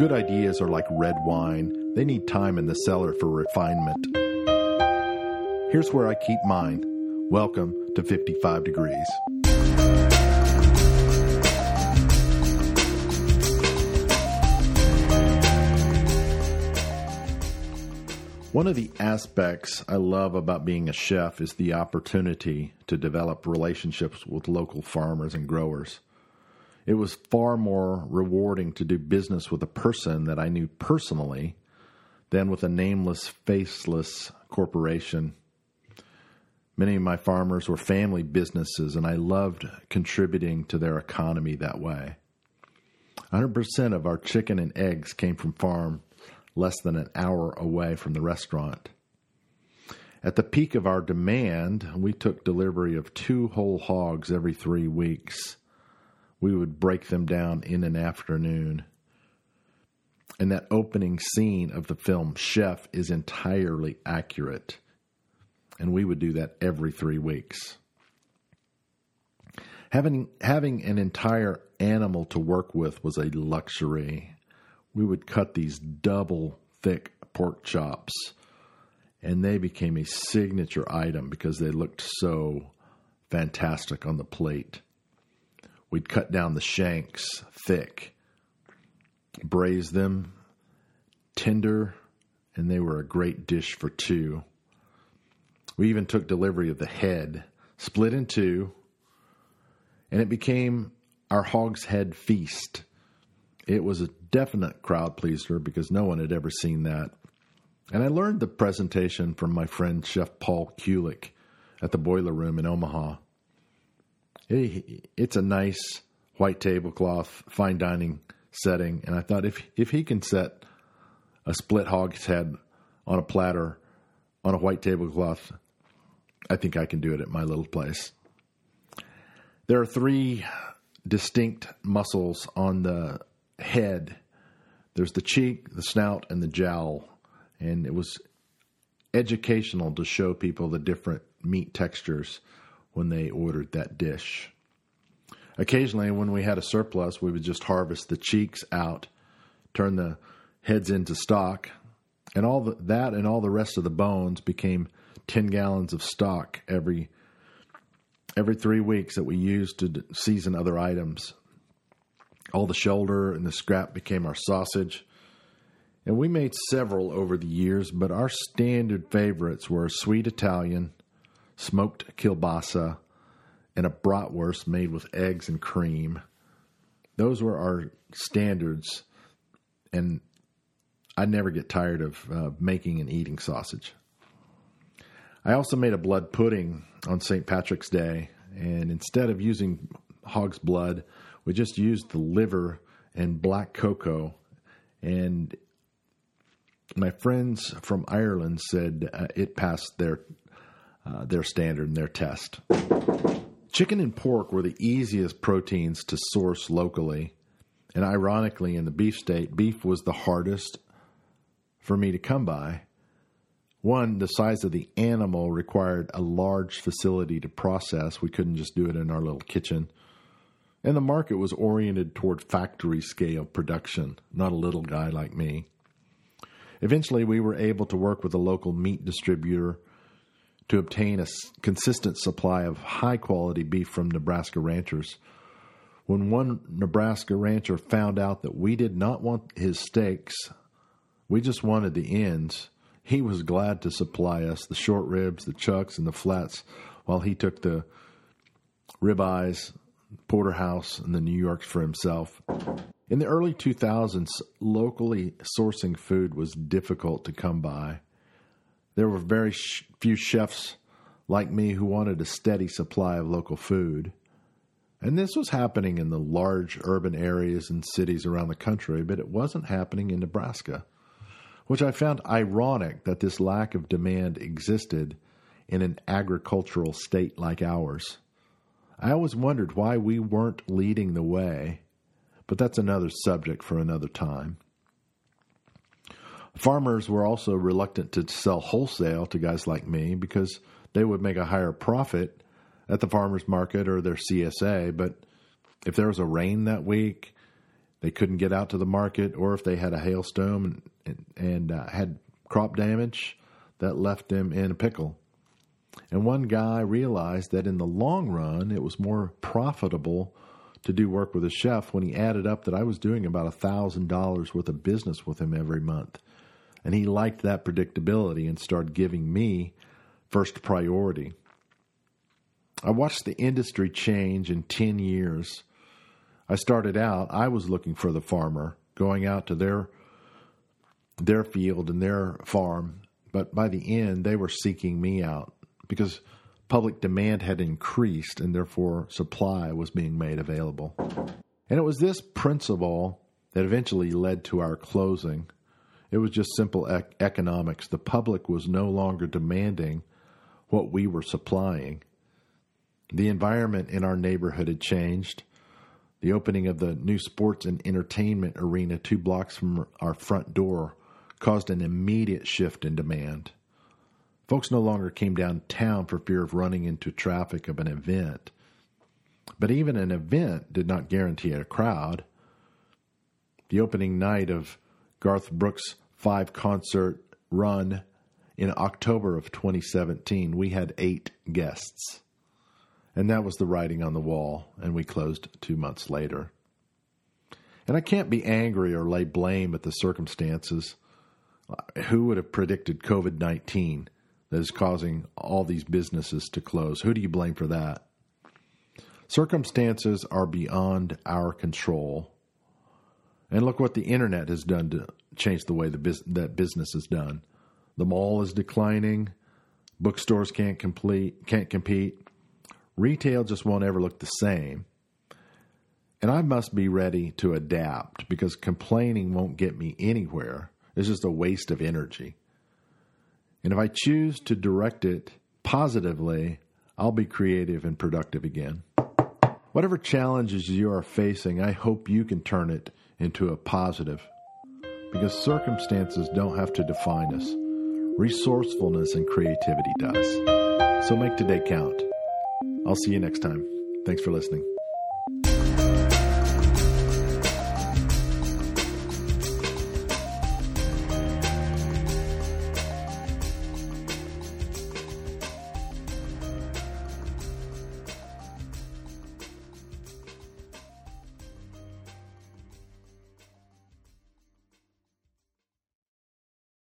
Good ideas are like red wine, they need time in the cellar for refinement. Here's where I keep mine. Welcome to 55 Degrees. One of the aspects I love about being a chef is the opportunity to develop relationships with local farmers and growers. It was far more rewarding to do business with a person that I knew personally than with a nameless, faceless corporation. Many of my farmers were family businesses, and I loved contributing to their economy that way. 100% of our chicken and eggs came from farm less than an hour away from the restaurant. At the peak of our demand, we took delivery of two whole hogs every three weeks. We would break them down in an afternoon. And that opening scene of the film Chef is entirely accurate. And we would do that every three weeks. Having, having an entire animal to work with was a luxury we would cut these double thick pork chops, and they became a signature item because they looked so fantastic on the plate. We'd cut down the shanks thick, braise them tender, and they were a great dish for two. We even took delivery of the head, split in two, and it became our hog's head feast. It was a definite crowd pleaser because no one had ever seen that. And I learned the presentation from my friend Chef Paul Kulik at the Boiler Room in Omaha. It's a nice white tablecloth, fine dining setting, and I thought if if he can set a split hog's head on a platter on a white tablecloth, I think I can do it at my little place. There are three distinct muscles on the head. There's the cheek, the snout, and the jowl. And it was educational to show people the different meat textures when they ordered that dish. Occasionally, when we had a surplus, we would just harvest the cheeks out, turn the heads into stock, and all the, that and all the rest of the bones became 10 gallons of stock every every 3 weeks that we used to season other items all the shoulder and the scrap became our sausage. And we made several over the years, but our standard favorites were sweet Italian, smoked kielbasa, and a bratwurst made with eggs and cream. Those were our standards, and I never get tired of uh, making and eating sausage. I also made a blood pudding on St. Patrick's Day, and instead of using hog's blood, we just used the liver and black cocoa. And my friends from Ireland said uh, it passed their uh, their standard and their test. Chicken and pork were the easiest proteins to source locally, and ironically, in the beef state, beef was the hardest for me to come by. One, the size of the animal required a large facility to process. We couldn't just do it in our little kitchen and the market was oriented toward factory scale production, not a little guy like me. Eventually, we were able to work with a local meat distributor to obtain a consistent supply of high quality beef from Nebraska ranchers. When one Nebraska rancher found out that we did not want his steaks, we just wanted the ends, he was glad to supply us the short ribs, the chucks, and the flats, while he took the ribeyes porterhouse and the New Yorks for himself. In the early 2000s, locally sourcing food was difficult to come by. There were very sh- few chefs like me who wanted a steady supply of local food. And this was happening in the large urban areas and cities around the country, but it wasn't happening in Nebraska, which I found ironic that this lack of demand existed in an agricultural state like ours. I always wondered why we weren't leading the way, but that's another subject for another time. Farmers were also reluctant to sell wholesale to guys like me because they would make a higher profit at the farmers market or their CSA. But if there was a rain that week, they couldn't get out to the market, or if they had a hailstorm and, and, and uh, had crop damage, that left them in a pickle. And one guy realized that in the long run, it was more profitable to do work with a chef when he added up that I was doing about a thousand dollars worth of business with him every month. And he liked that predictability and started giving me first priority. I watched the industry change in 10 years. I started out, I was looking for the farmer, going out to their their field and their farm, but by the end they were seeking me out because public demand had increased and therefore supply was being made available. And it was this principle that eventually led to our closing. It was just simple ec- economics. The public was no longer demanding what we were supplying. The environment in our neighborhood had changed. The opening of the new sports and entertainment arena two blocks from our front door caused an immediate shift in demand. Folks no longer came downtown for fear of running into traffic of an event. But even an event did not guarantee a crowd. The opening night of Garth Brooks' five concert run in October of 2017, we had eight guests. And that was the writing on the wall, and we closed two months later. And I can't be angry or lay blame at the circumstances. Who would have predicted COVID 19 that is causing all these businesses to close? Who do you blame for that? Circumstances are beyond our control. And look what the internet has done to change the way the bus- that business is done. The mall is declining. Bookstores can't complete can't compete. Retail just won't ever look the same. And I must be ready to adapt because complaining won't get me anywhere. It's just a waste of energy. And if I choose to direct it positively, I'll be creative and productive again. Whatever challenges you are facing, I hope you can turn it into a positive. Because circumstances don't have to define us. Resourcefulness and creativity does. So make today count. I'll see you next time. Thanks for listening.